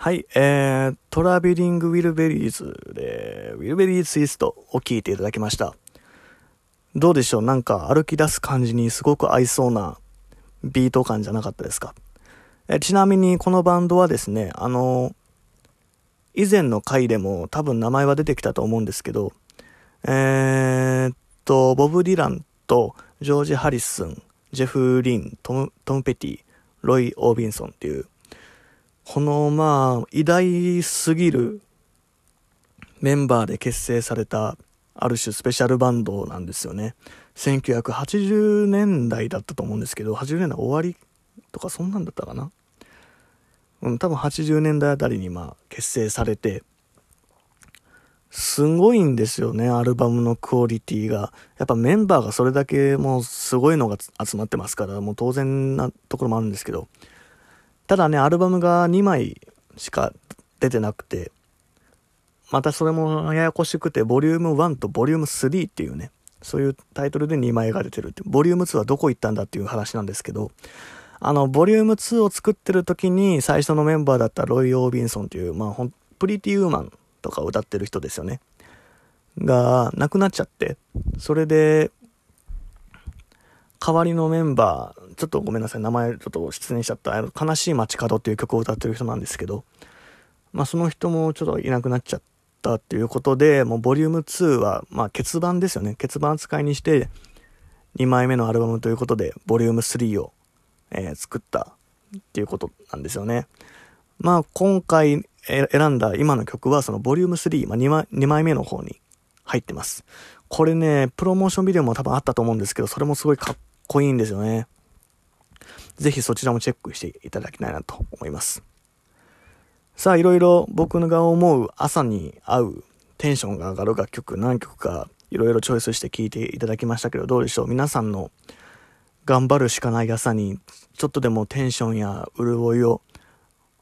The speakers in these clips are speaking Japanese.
はい、えー、トラベリング・ウィルベリーズで、 Wilbury Twist を聴いていただきました。どうでしょう？なんか歩き出す感じにすごく合いそうなビート感じゃなかったですか？えちなみにこのバンドはですね、あの、以前の回でも多分名前は出てきたと思うんですけど、えー、っと、ボブ・ディランとジョージ・ハリスン、ジェフ・リン、トム、トム・ペティ、ロイ・オービンソンっていう、このまあ、偉大すぎるメンバーで結成されたある種スペシャルバンドなんですよね。1980年代だったと思うんですけど、80年代終わりとかそんなんだったかな。うん、多分80年代あたりにまあ結成されて、すごいんですよね、アルバムのクオリティが。やっぱメンバーがそれだけもうすごいのが集まってますから、もう当然なところもあるんですけど、ただね、アルバムが2枚しか出てなくて、またそれもややこしくて、ボリューム1とボリューム3っていうね、そういうタイトルで2枚が出てるって、ボリューム2はどこ行ったんだっていう話なんですけど、あの、ボリューム2を作ってる時に最初のメンバーだったロイ・オービンソンっていう、まあ、ほん、プリティウーマンとか歌ってる人ですよね。が、亡くなっちゃって、それで、代わりのメンバー、ちょっとごめんなさい、名前ちょっと失念しちゃった、あの、悲しい街角っていう曲を歌ってる人なんですけど、まあその人もちょっといなくなっちゃったっていうことで、もうボリューム2は、まあ欠番ですよね。欠番扱いにして、2枚目のアルバムということで、ボリューム3を、えー、作ったっていうことなんですよね。まあ今回選んだ今の曲はそのボリューム3、まあ2枚 ,2 枚目の方に入ってます。これね、プロモーションビデオも多分あったと思うんですけど、それもすごいかっこいいんですよね。ぜひそちらもチェックしていただきたいなと思います。さあ、いろいろ僕が思う朝に合うテンションが上がる楽曲何曲かいろいろチョイスして聴いていただきましたけど、どうでしょう？皆さんの頑張るしかない朝にちょっとでもテンションや潤いを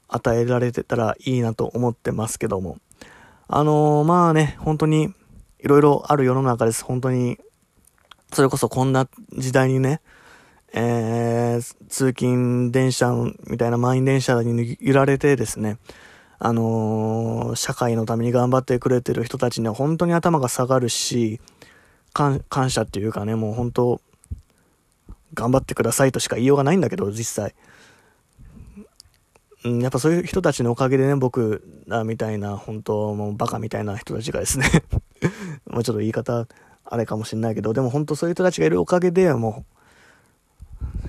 与えられてたらいいなと思ってますけども。あのー、まあね、本当にいろいろある世の中です。本当にそれこそこんな時代にね、えー、通勤電車みたいな満員電車に揺られてですね、あのー、社会のために頑張ってくれてる人たちには本当に頭が下がるし、感謝っていうかね、もう本当、頑張ってくださいとしか言いようがないんだけど、実際。うん、やっぱそういう人たちのおかげでね、僕らみたいな、本当もうバカみたいな人たちがですね もうちょっと言い方あれかもしんないけど、でも本当そういう人たちがいるおかげで、も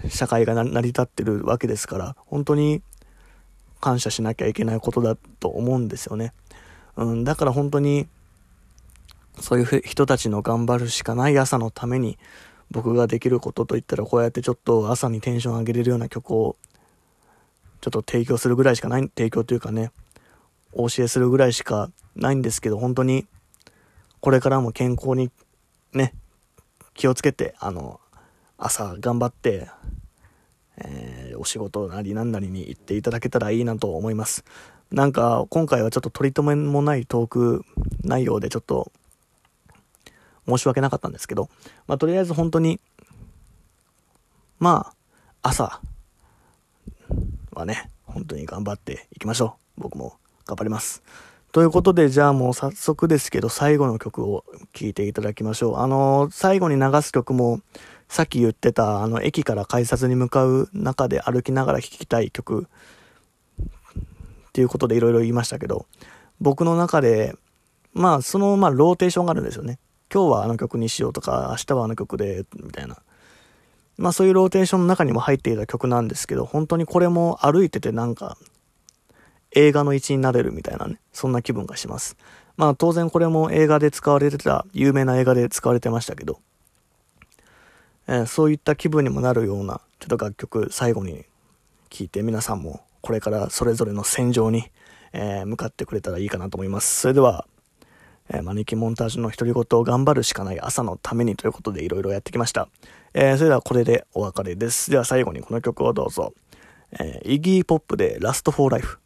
う、社会が成り立ってるわけですから、本当に感謝しなきゃいけないことだと思うんですよね。うん、だから本当に、そういう人たちの頑張るしかない朝のために、僕ができることといったら、こうやってちょっと朝にテンション上げれるような曲を、ちょっと提供するぐらいしかない、提供というかね、お教えするぐらいしかないんですけど、本当に、これからも健康にね、気をつけて、あの、朝頑張って、えー、お仕事なりなんなりに行っていただけたらいいなと思います。なんか、今回はちょっと取り留めもないトーク内容でちょっと、申し訳なかったんですけど、まあ、とりあえず本当に、まあ、朝はね、本当に頑張っていきましょう。僕も頑張ります。ということで、じゃあもう早速ですけど、最後の曲を聴いていただきましょう。あの、最後に流す曲も、さっき言ってた、あの、駅から改札に向かう中で歩きながら聴きたい曲、っていうことでいろいろ言いましたけど、僕の中で、まあ、その、まあ、ローテーションがあるんですよね。今日はあの曲にしようとか、明日はあの曲で、みたいな。まあ、そういうローテーションの中にも入っていた曲なんですけど、本当にこれも歩いててなんか、映画の一員になれるみたいなね、そんな気分がします。まあ当然これも映画で使われてた、有名な映画で使われてましたけど、えー、そういった気分にもなるような、ちょっと楽曲最後に聴いて皆さんもこれからそれぞれの戦場に、えー、向かってくれたらいいかなと思います。それでは、えー、マネキンモンタージュの独り言を頑張るしかない朝のためにということでいろいろやってきました。えー、それではこれでお別れです。では最後にこの曲をどうぞ。えー、イギーポップでラストフォーライフ。